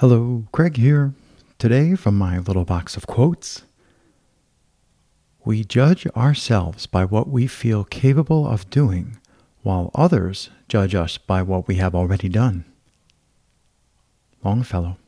Hello, Craig here. Today, from my little box of quotes, we judge ourselves by what we feel capable of doing, while others judge us by what we have already done. Longfellow.